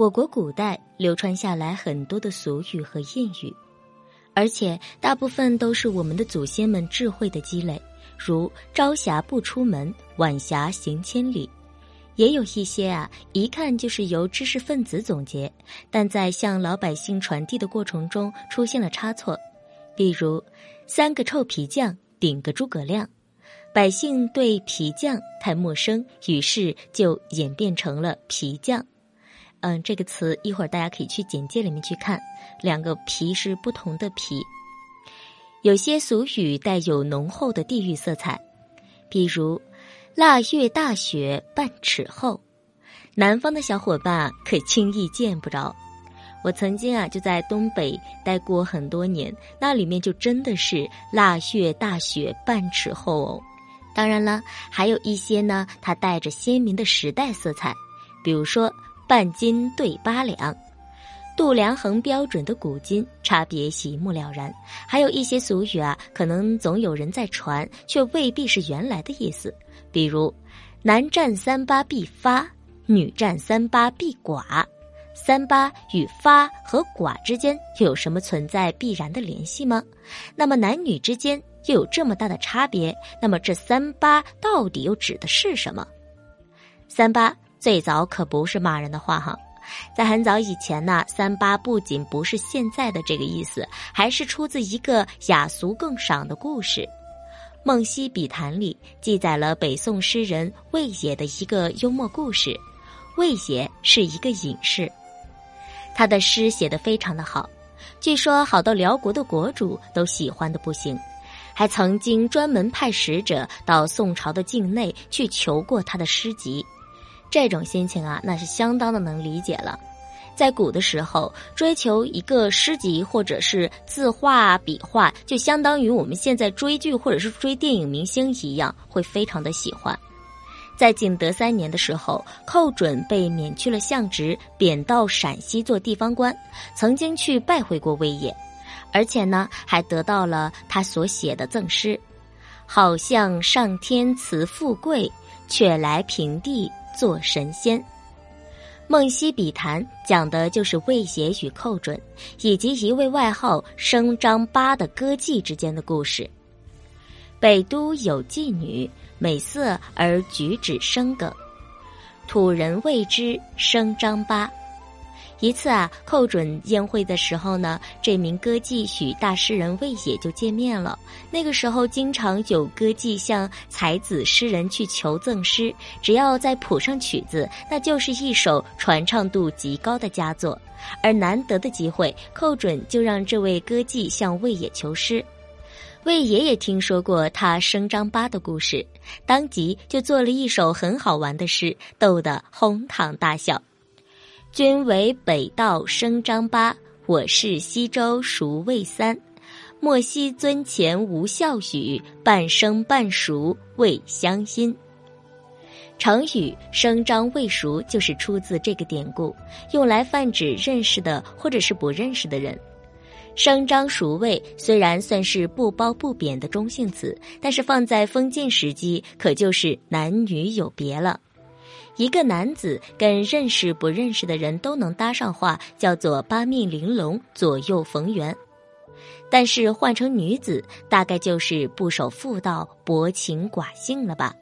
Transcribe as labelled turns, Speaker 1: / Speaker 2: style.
Speaker 1: 我国古代流传下来很多的俗语和谚语，而且大部分都是我们的祖先们智慧的积累，如“朝霞不出门，晚霞行千里”。也有一些啊，一看就是由知识分子总结，但在向老百姓传递的过程中出现了差错。比如“三个臭皮匠顶个诸葛亮”，百姓对皮匠太陌生，于是就演变成了皮匠。嗯，这个词一会儿大家可以去简介里面去看，两个皮是不同的皮。有些俗语带有浓厚的地域色彩，比如“腊月大雪半尺厚”，南方的小伙伴可轻易见不着。我曾经啊就在东北待过很多年，那里面就真的是腊月大雪半尺厚哦。当然了，还有一些呢，它带着鲜明的时代色彩，比如说。半斤对八两，度量衡标准的古今差别一目了然。还有一些俗语啊，可能总有人在传，却未必是原来的意思。比如“男占三八必发，女占三八必寡”，三八与发和寡之间又有什么存在必然的联系吗？那么男女之间又有这么大的差别，那么这三八到底又指的是什么？三八。最早可不是骂人的话哈，在很早以前呢，三八不仅不是现在的这个意思，还是出自一个雅俗更赏的故事，《梦溪笔谈》里记载了北宋诗人魏野的一个幽默故事。魏野是一个隐士，他的诗写得非常的好，据说好到辽国的国主都喜欢的不行，还曾经专门派使者到宋朝的境内去求过他的诗集。这种心情啊，那是相当的能理解了。在古的时候，追求一个诗集或者是字画、笔画，就相当于我们现在追剧或者是追电影明星一样，会非常的喜欢。在景德三年的时候，寇准被免去了相职，贬到陕西做地方官，曾经去拜会过魏野，而且呢，还得到了他所写的赠诗：“好像上天赐富贵，却来平地。”做神仙，《梦溪笔谈》讲的就是魏邪与寇准以及一位外号生张八的歌妓之间的故事。北都有妓女，美色而举止生梗，土人谓之生张八。一次啊，寇准宴会的时候呢，这名歌妓与大诗人魏野就见面了。那个时候，经常有歌妓向才子诗人去求赠诗，只要在谱上曲子，那就是一首传唱度极高的佳作。而难得的机会，寇准就让这位歌妓向魏野求诗。魏野也听说过他生张八的故事，当即就做了一首很好玩的诗，逗得哄堂大笑。君为北道生张八，我是西周熟魏三。莫惜尊前无孝语，半生半熟未相因。成语“生张未熟”就是出自这个典故，用来泛指认识的或者是不认识的人。生张熟魏虽然算是不褒不贬的中性词，但是放在封建时期，可就是男女有别了。一个男子跟认识不认识的人都能搭上话，叫做八面玲珑，左右逢源。但是换成女子，大概就是不守妇道，薄情寡性了吧？